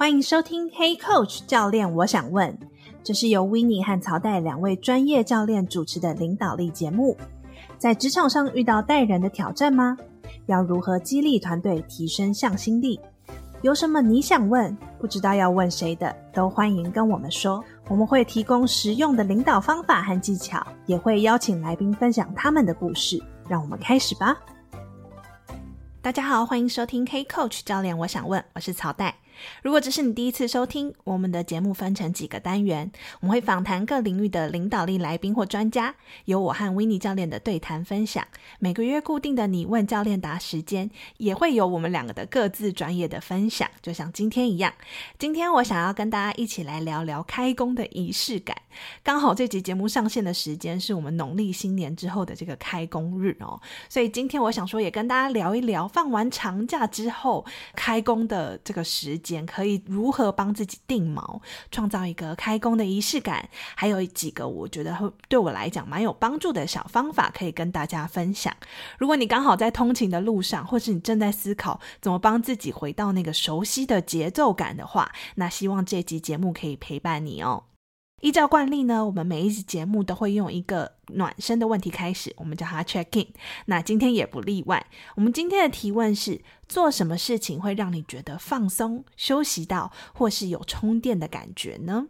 欢迎收听《Hey Coach 教练》，我想问，这是由 Winnie 和曹代两位专业教练主持的领导力节目。在职场上遇到带人的挑战吗？要如何激励团队提升向心力？有什么你想问，不知道要问谁的，都欢迎跟我们说。我们会提供实用的领导方法和技巧，也会邀请来宾分享他们的故事。让我们开始吧。大家好，欢迎收听《K Coach 教练》，我想问，我是曹代。如果这是你第一次收听，我们的节目分成几个单元，我们会访谈各领域的领导力来宾或专家，由我和 Winnie 教练的对谈分享。每个月固定的你问教练答时间，也会有我们两个的各自专业的分享，就像今天一样。今天我想要跟大家一起来聊聊开工的仪式感。刚好这集节目上线的时间是我们农历新年之后的这个开工日哦，所以今天我想说也跟大家聊一聊，放完长假之后开工的这个时间。可以如何帮自己定锚，创造一个开工的仪式感？还有几个我觉得对我来讲蛮有帮助的小方法，可以跟大家分享。如果你刚好在通勤的路上，或是你正在思考怎么帮自己回到那个熟悉的节奏感的话，那希望这集节目可以陪伴你哦。依照惯例呢，我们每一集节目都会用一个暖身的问题开始，我们叫它 check in。那今天也不例外。我们今天的提问是：做什么事情会让你觉得放松、休息到，或是有充电的感觉呢？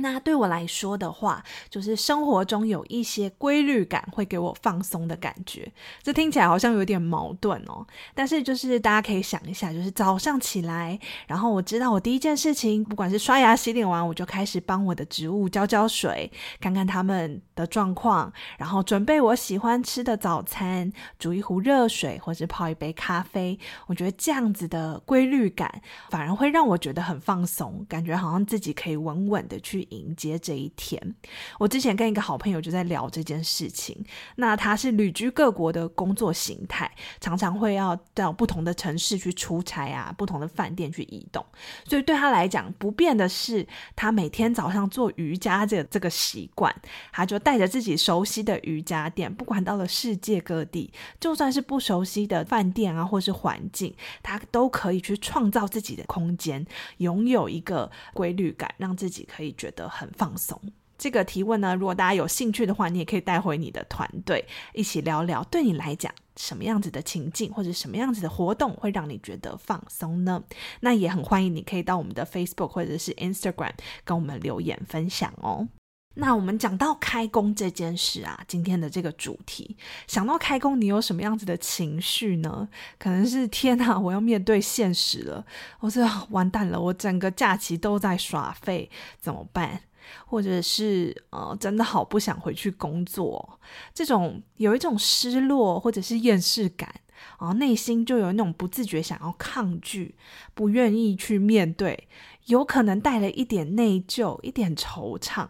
那对我来说的话，就是生活中有一些规律感会给我放松的感觉。这听起来好像有点矛盾哦，但是就是大家可以想一下，就是早上起来，然后我知道我第一件事情，不管是刷牙洗脸完，我就开始帮我的植物浇浇水，看看它们的状况，然后准备我喜欢吃的早餐，煮一壶热水或者泡一杯咖啡。我觉得这样子的规律感，反而会让我觉得很放松，感觉好像自己可以稳稳的去。迎接这一天，我之前跟一个好朋友就在聊这件事情。那他是旅居各国的工作形态，常常会要到不同的城市去出差啊，不同的饭店去移动。所以对他来讲，不变的是他每天早上做瑜伽这这个习惯。他就带着自己熟悉的瑜伽垫，不管到了世界各地，就算是不熟悉的饭店啊，或是环境，他都可以去创造自己的空间，拥有一个规律感，让自己可以觉得。很放松。这个提问呢，如果大家有兴趣的话，你也可以带回你的团队一起聊聊。对你来讲，什么样子的情境或者什么样子的活动会让你觉得放松呢？那也很欢迎你可以到我们的 Facebook 或者是 Instagram 跟我们留言分享哦。那我们讲到开工这件事啊，今天的这个主题，想到开工，你有什么样子的情绪呢？可能是天啊，我要面对现实了，我说完蛋了，我整个假期都在耍废，怎么办？或者是呃，真的好不想回去工作，这种有一种失落或者是厌世感，然后内心就有那种不自觉想要抗拒，不愿意去面对。有可能带了一点内疚，一点惆怅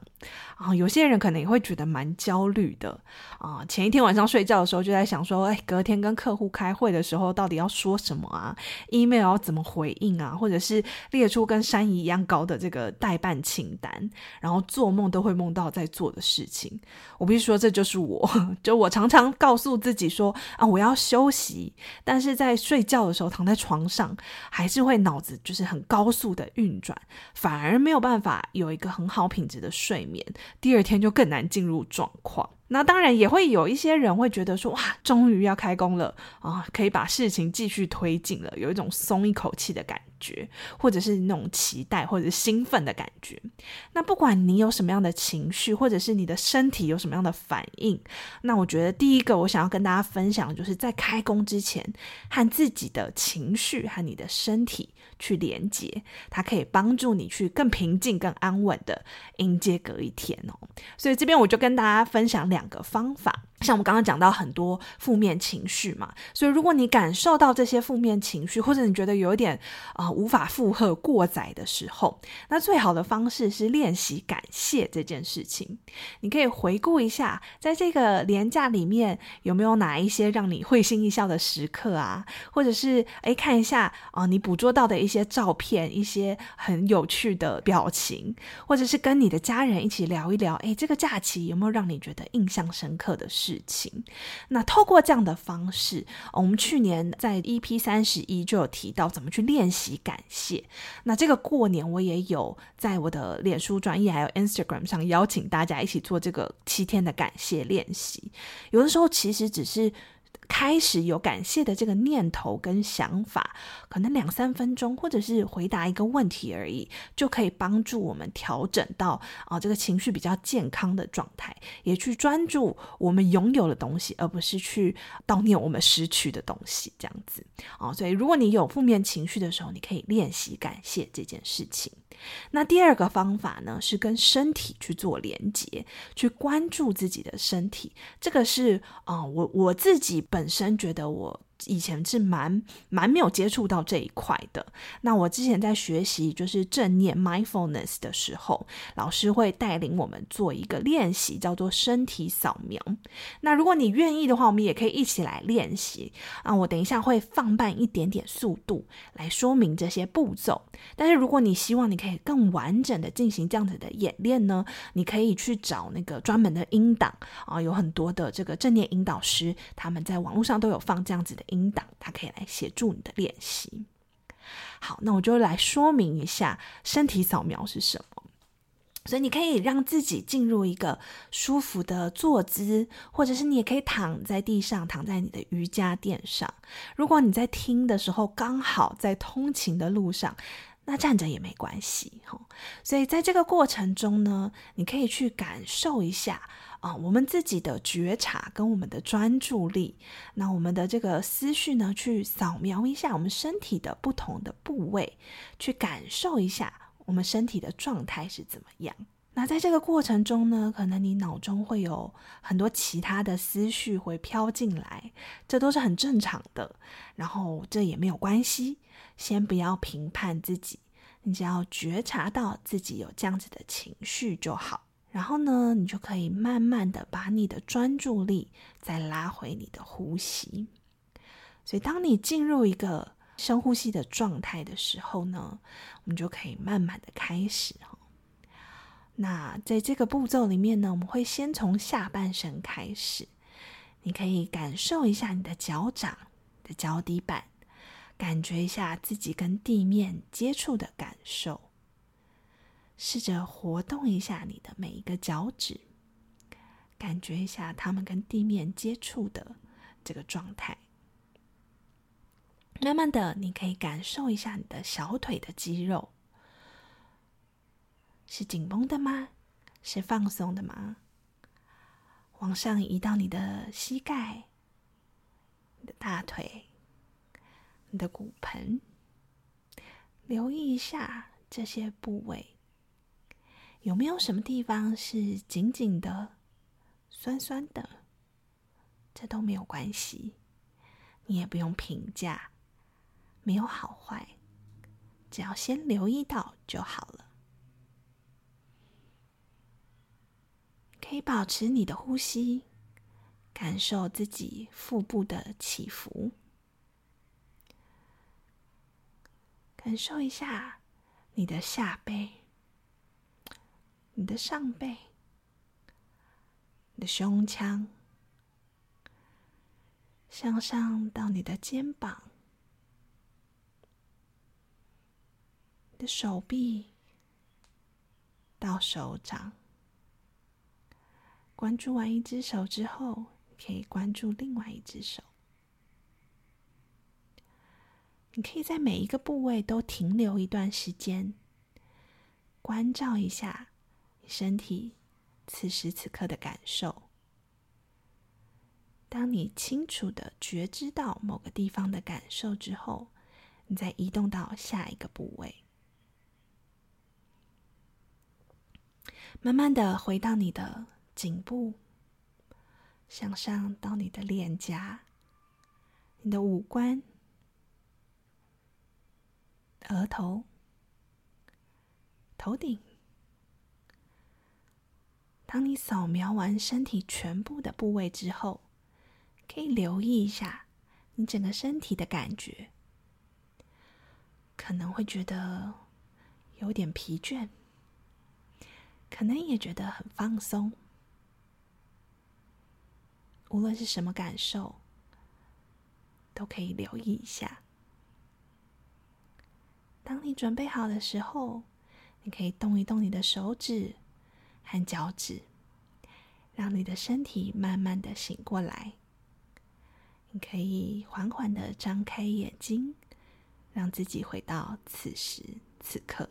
啊。有些人可能也会觉得蛮焦虑的啊。前一天晚上睡觉的时候就在想说，哎，隔天跟客户开会的时候到底要说什么啊？email 要怎么回应啊？或者是列出跟山一样高的这个待办清单，然后做梦都会梦到在做的事情。我必须说，这就是我，就我常常告诉自己说啊，我要休息，但是在睡觉的时候躺在床上，还是会脑子就是很高速的运转。反而没有办法有一个很好品质的睡眠，第二天就更难进入状况。那当然也会有一些人会觉得说，哇，终于要开工了啊，可以把事情继续推进了，有一种松一口气的感觉，或者是那种期待或者是兴奋的感觉。那不管你有什么样的情绪，或者是你的身体有什么样的反应，那我觉得第一个我想要跟大家分享，就是在开工之前，和自己的情绪和你的身体去连接，它可以帮助你去更平静、更安稳的迎接隔一天哦。所以这边我就跟大家分享两个方法。像我们刚刚讲到很多负面情绪嘛，所以如果你感受到这些负面情绪，或者你觉得有一点啊、无法负荷过载的时候，那最好的方式是练习感谢这件事情。你可以回顾一下，在这个连假里面有没有哪一些让你会心一笑的时刻啊，或者是诶看一下啊、你捕捉到的一些照片，一些很有趣的表情，或者是跟你的家人一起聊一聊，诶这个假期有没有让你觉得印象深刻的事？事情，那透过这样的方式，我们去年在 EP 三十一就有提到怎么去练习感谢。那这个过年我也有在我的脸书专业还有 Instagram 上邀请大家一起做这个七天的感谢练习。有的时候其实只是。开始有感谢的这个念头跟想法，可能两三分钟，或者是回答一个问题而已，就可以帮助我们调整到啊、这个情绪比较健康的状态，也去专注我们拥有的东西，而不是去悼念我们失去的东西，这样子啊、所以，如果你有负面情绪的时候，你可以练习感谢这件事情。那第二个方法呢，是跟身体去做连接，去关注自己的身体。这个是啊、我我自己本身觉得我。以前是蛮蛮没有接触到这一块的。那我之前在学习就是正念 mindfulness 的时候，老师会带领我们做一个练习，叫做身体扫描。那如果你愿意的话，我们也可以一起来练习啊。我等一下会放慢一点点速度来说明这些步骤。但是如果你希望你可以更完整的进行这样子的演练呢，你可以去找那个专门的音档啊，有很多的这个正念引导师，他们在网络上都有放这样子的。引导，它可以来协助你的练习。好，那我就来说明一下身体扫描是什么。所以你可以让自己进入一个舒服的坐姿，或者是你也可以躺在地上，躺在你的瑜伽垫上。如果你在听的时候刚好在通勤的路上，那站着也没关系。所以在这个过程中呢，你可以去感受一下。啊，我们自己的觉察跟我们的专注力，那我们的这个思绪呢，去扫描一下我们身体的不同的部位，去感受一下我们身体的状态是怎么样。那在这个过程中呢，可能你脑中会有很多其他的思绪会飘进来，这都是很正常的。然后这也没有关系，先不要评判自己，你只要觉察到自己有这样子的情绪就好。然后呢，你就可以慢慢的把你的专注力再拉回你的呼吸。所以，当你进入一个深呼吸的状态的时候呢，我们就可以慢慢的开始。那在这个步骤里面呢，我们会先从下半身开始。你可以感受一下你的脚掌的脚底板，感觉一下自己跟地面接触的感受。试着活动一下你的每一个脚趾，感觉一下它们跟地面接触的这个状态。慢慢的，你可以感受一下你的小腿的肌肉，是紧绷的吗？是放松的吗？往上移到你的膝盖、你的大腿、你的骨盆，留意一下这些部位。有没有什么地方是紧紧的、酸酸的？这都没有关系，你也不用评价，没有好坏，只要先留意到就好了。可以保持你的呼吸，感受自己腹部的起伏，感受一下你的下背。你的上背，你的胸腔，向上到你的肩膀，你的手臂到手掌。关注完一只手之后，可以关注另外一只手。你可以在每一个部位都停留一段时间，关照一下。身体此时此刻的感受。当你清楚的觉知到某个地方的感受之后，你再移动到下一个部位，慢慢的回到你的颈部，向上到你的脸颊、你的五官、额头、头顶。当你扫描完身体全部的部位之后，可以留意一下你整个身体的感觉，可能会觉得有点疲倦，可能也觉得很放松。无论是什么感受，都可以留意一下。当你准备好的时候，你可以动一动你的手指和脚趾，让你的身体慢慢的醒过来。你可以缓缓的张开眼睛，让自己回到此时此刻。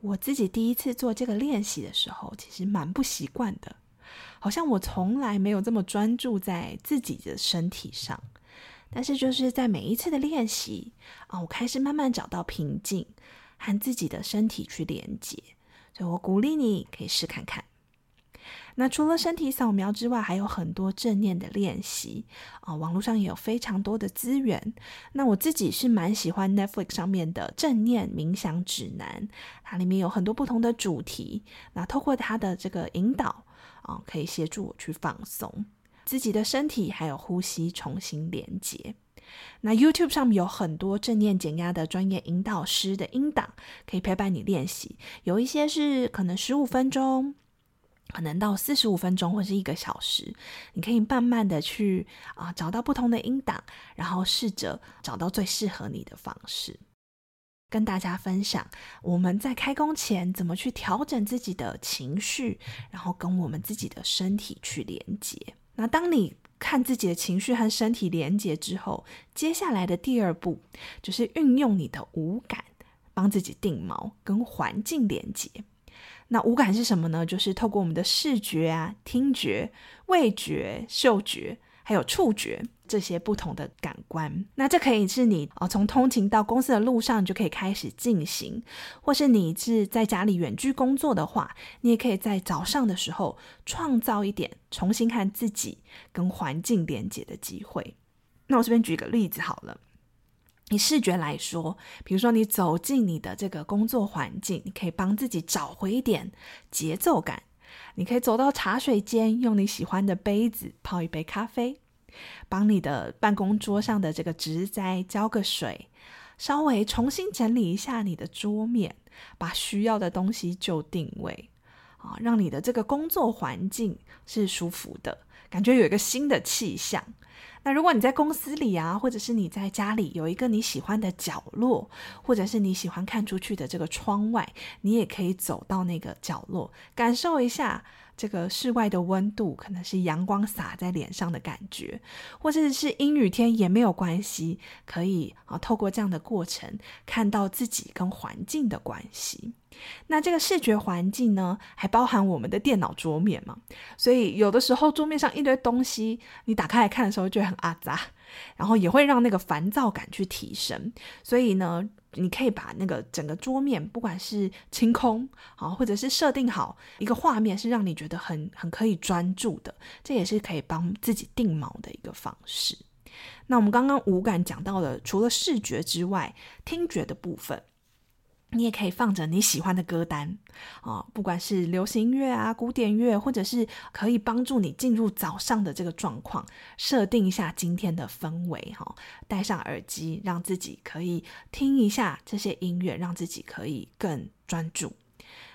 我自己第一次做这个练习的时候，其实蛮不习惯的。好像我从来没有这么专注在自己的身体上，但是就是在每一次的练习啊，我开始慢慢找到平静，和自己的身体去连接，所以我鼓励你可以试看看。那除了身体扫描之外，还有很多正念的练习啊，网络上也有非常多的资源。那我自己是蛮喜欢 Netflix 上面的正念冥想指南，它里面有很多不同的主题，那透过它的这个引导。啊，可以协助我去放松自己的身体，还有呼吸，重新连接。那 YouTube 上面有很多正念减压的专业引导师的音档，可以陪伴你练习。有一些是可能十五分钟，可能到四十五分钟，或是一个小时。你可以慢慢的去啊，找到不同的音档，然后试着找到最适合你的方式。跟大家分享我们在开工前怎么去调整自己的情绪，然后跟我们自己的身体去连接。那当你看自己的情绪和身体连接之后，接下来的第二步就是运用你的五感，帮自己定锚，跟环境连接。那五感是什么呢？就是透过我们的视觉啊、听觉、味觉、嗅觉，还有触觉。这些不同的感官，那这可以是你哦，从通勤到公司的路上你就可以开始进行，或是你是在家里远距工作的话，你也可以在早上的时候创造一点重新和自己跟环境连接的机会。那我这边举个例子好了，以视觉来说，比如说你走进你的这个工作环境，你可以帮自己找回一点节奏感，你可以走到茶水间，用你喜欢的杯子泡一杯咖啡。帮你的办公桌上的这个植栽浇个水，稍微重新整理一下你的桌面，把需要的东西就定位，啊，让你的这个工作环境是舒服的，感觉有一个新的气象。那如果你在公司里啊，或者是你在家里有一个你喜欢的角落，或者是你喜欢看出去的这个窗外，你也可以走到那个角落，感受一下。这个室外的温度可能是阳光洒在脸上的感觉，或者是阴雨天也没有关系，可以啊透过这样的过程看到自己跟环境的关系。那这个视觉环境呢，还包含我们的电脑桌面嘛，所以有的时候桌面上一堆东西，你打开来看的时候就很阿杂，然后也会让那个烦躁感去提升。所以呢。你可以把那个整个桌面，不管是清空啊，或者是设定好一个画面，是让你觉得很很可以专注的，这也是可以帮自己定锚的一个方式。那我们刚刚五感讲到了，除了视觉之外，听觉的部分。你也可以放着你喜欢的歌单哦，不管是流行乐啊、古典乐，或者是可以帮助你进入早上的这个状况，设定一下今天的氛围哈，戴上耳机，让自己可以听一下这些音乐，让自己可以更专注。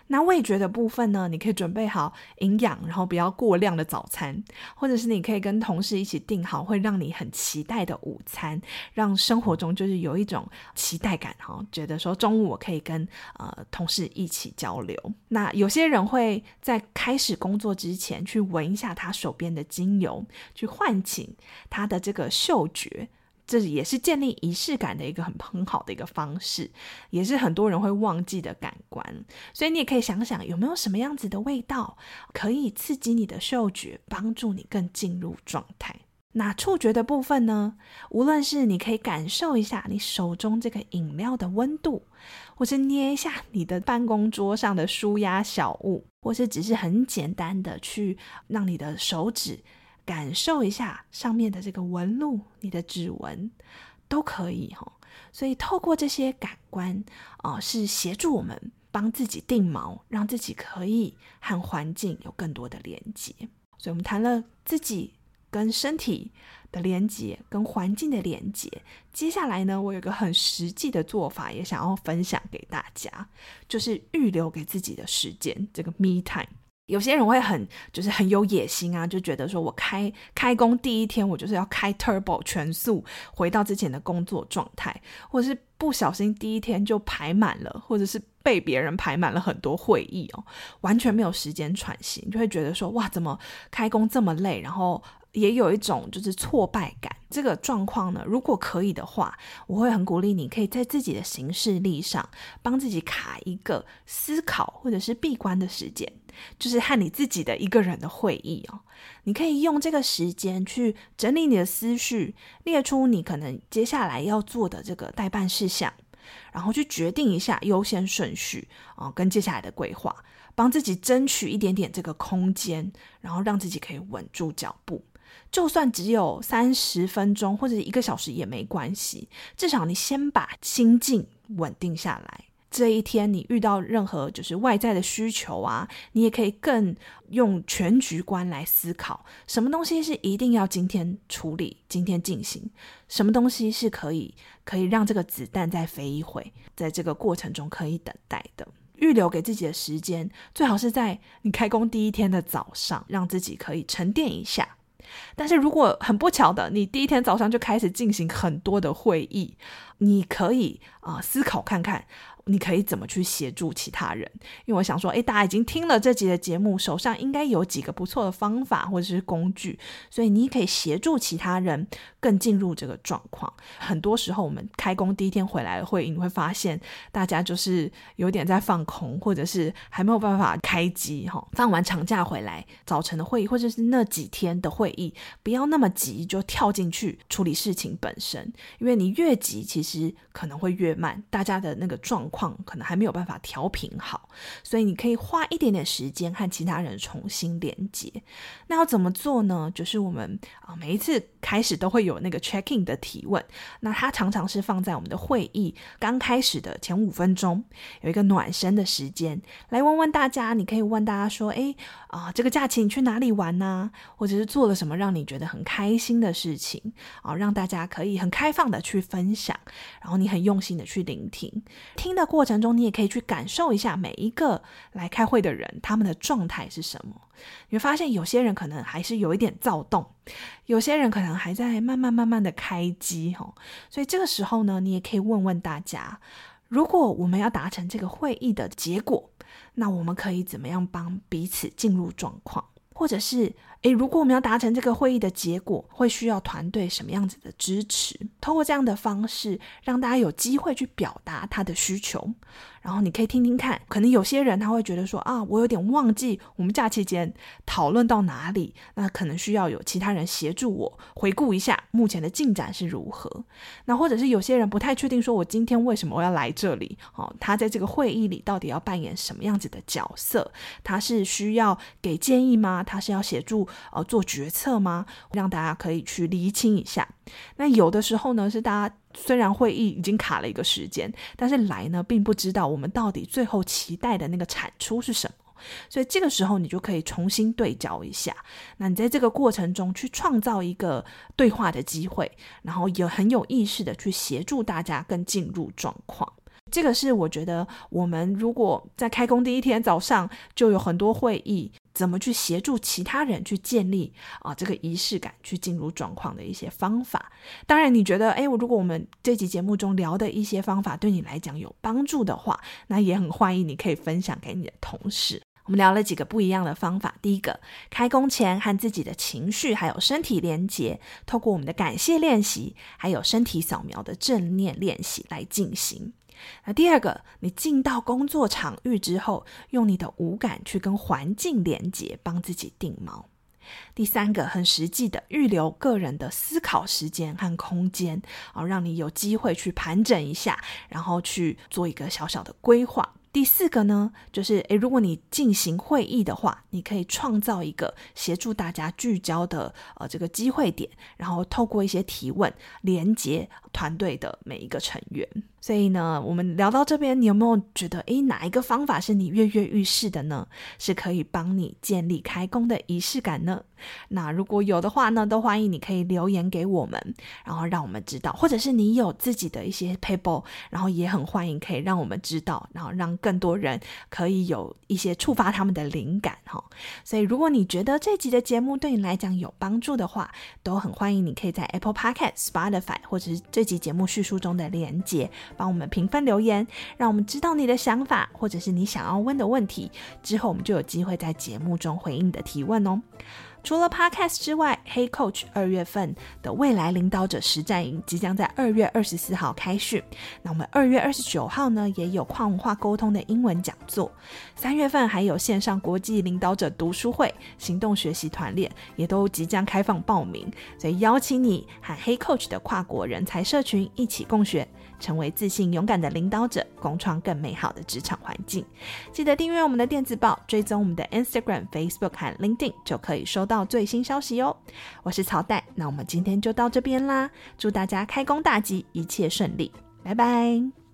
那味觉的部分呢，你可以准备好营养，然后不要过量的早餐，或者是你可以跟同事一起订好会让你很期待的午餐，让生活中就是有一种期待感哈，觉得说中午我可以跟呃同事一起交流。那有些人会在开始工作之前去闻一下他手边的精油，去唤醒他的这个嗅觉。这也是建立仪式感的一个很很好的一个方式，也是很多人会忘记的感官。所以你也可以想想，有没有什么样子的味道可以刺激你的嗅觉，帮助你更进入状态。那触觉的部分呢？无论是你可以感受一下你手中这个饮料的温度，或是捏一下你的办公桌上的舒压小物，或是只是很简单的去让你的手指感受一下上面的这个纹路，你的指纹都可以哈。所以透过这些感官啊、是协助我们帮自己定锚，让自己可以和环境有更多的连接。所以我们谈了自己。跟身体的连接，跟环境的连接。接下来呢，我有个很实际的做法，也想要分享给大家，就是预留给自己的时间，这个 me time。有些人会很，就是很有野心啊，就觉得说我开开工第一天，我就是要开 turbo 全速，回到之前的工作状态，或者是不小心第一天就排满了，或者是被别人排满了很多会议哦，完全没有时间喘息，就会觉得说哇，怎么开工这么累，然后。也有一种就是挫败感，这个状况呢，如果可以的话，我会很鼓励你，可以在自己的行事历上帮自己卡一个思考或者是闭关的时间，就是和你自己的一个人的会议哦。你可以用这个时间去整理你的思绪，列出你可能接下来要做的这个待办事项，然后去决定一下优先顺序啊，跟接下来的规划，帮自己争取一点点这个空间，然后让自己可以稳住脚步。就算只有三十分钟或者一个小时也没关系，至少你先把心境稳定下来。这一天你遇到任何就是外在的需求啊，你也可以更用全局观来思考，什么东西是一定要今天处理、今天进行，什么东西是可以可以让这个子弹再飞一回，在这个过程中可以等待的。预留给自己的时间，最好是在你开工第一天的早上，让自己可以沉淀一下。但是如果很不巧的，你第一天早上就开始进行很多的会议，你可以啊、思考看看。你可以怎么去协助其他人？因为我想说，诶，大家已经听了这集的节目，手上应该有几个不错的方法或者是工具，所以你可以协助其他人更进入这个状况。很多时候，我们开工第一天回来会议，你会发现大家就是有点在放空，或者是还没有办法开机哈。放完长假回来，早晨的会议或者是那几天的会议，不要那么急就跳进去处理事情本身，因为你越急，其实可能会越慢，大家的那个状况。可能还没有办法调频好，所以你可以花一点点时间和其他人重新连接。那要怎么做呢？就是我们啊，每一次开始都会有那个 checking 的提问，那它常常是放在我们的会议刚开始的前五分钟，有一个暖身的时间，来问问大家。你可以问大家说：“诶啊，这个假期你去哪里玩呢？或者是做了什么让你觉得很开心的事情啊？让大家可以很开放的去分享，然后你你很用心的去聆听，听的。过程中，你也可以去感受一下每一个来开会的人，他们的状态是什么。你会发现，有些人可能还是有一点躁动，有些人可能还在慢慢慢慢的开机哈。所以这个时候呢，你也可以问问大家，如果我们要达成这个会议的结果，那我们可以怎么样帮彼此进入状况？或者是，诶，如果我们要达成这个会议的结果，会需要团队什么样子的支持？通过这样的方式，让大家有机会去表达他的需求。然后你可以听听看，可能有些人他会觉得说啊，我有点忘记我们假期间讨论到哪里，那可能需要有其他人协助我回顾一下目前的进展是如何。那或者是有些人不太确定，说我今天为什么我要来这里？哦，他在这个会议里到底要扮演什么样子的角色？他是需要给建议吗？他是要协助呃做决策吗？让大家可以去厘清一下。那有的时候呢，是大家。虽然会议已经卡了一个时间，但是来呢，并不知道我们到底最后期待的那个产出是什么，所以这个时候你就可以重新对焦一下。那你在这个过程中去创造一个对话的机会，然后也很有意识的去协助大家更进入状况。这个是我觉得我们如果在开工第一天早上就有很多会议。怎么去协助其他人去建立啊这个仪式感，去进入状况的一些方法。当然，你觉得，诶，我如果我们这集节目中聊的一些方法对你来讲有帮助的话，那也很欢迎你可以分享给你的同事。我们聊了几个不一样的方法。第一个，开工前和自己的情绪还有身体连接，透过我们的感谢练习，还有身体扫描的正念练习来进行。那第二个，你进到工作场域之后，用你的五感去跟环境连接，帮自己定锚。第三个，很实际的预留个人的思考时间和空间，啊，让你有机会去盘整一下，然后去做一个小小的规划。第四个呢，就是诶，如果你进行会议的话，你可以创造一个协助大家聚焦的呃这个机会点，然后透过一些提问连接团队的每一个成员。所以呢，我们聊到这边，你有没有觉得，诶，哪一个方法是你跃跃欲试的呢？是可以帮你建立开工的仪式感呢？那如果有的话呢，都欢迎你可以留言给我们，然后让我们知道，或者是你有自己的一些 paper，，然后也很欢迎可以让我们知道，然后让更多人可以有一些触发他们的灵感哈。所以，如果你觉得这集的节目对你来讲有帮助的话，都很欢迎你可以在 Apple Podcast、Spotify 或者是这集节目叙述中的连结。帮我们评分留言，让我们知道你的想法，或者是你想要问的问题，之后我们就有机会在节目中回应你的提问哦。除了 Podcast 之外黑 Coach 二月份的未来领导者实战营即将在二月二十四号开训。那我们二月二十九号呢，也有跨文化沟通的英文讲座。三月份还有线上国际领导者读书会、行动学习团练，也都即将开放报名。所以邀请你和黑 Coach 的跨国人才社群一起共学。成为自信勇敢的领导者，共创更美好的职场环境。记得订阅我们的电子报，追踪我们的 Instagram、Facebook 和 LinkedIn，就可以收到最新消息哦。我是曹代，那我们今天就到这边啦。祝大家开工大吉，一切顺利，拜拜。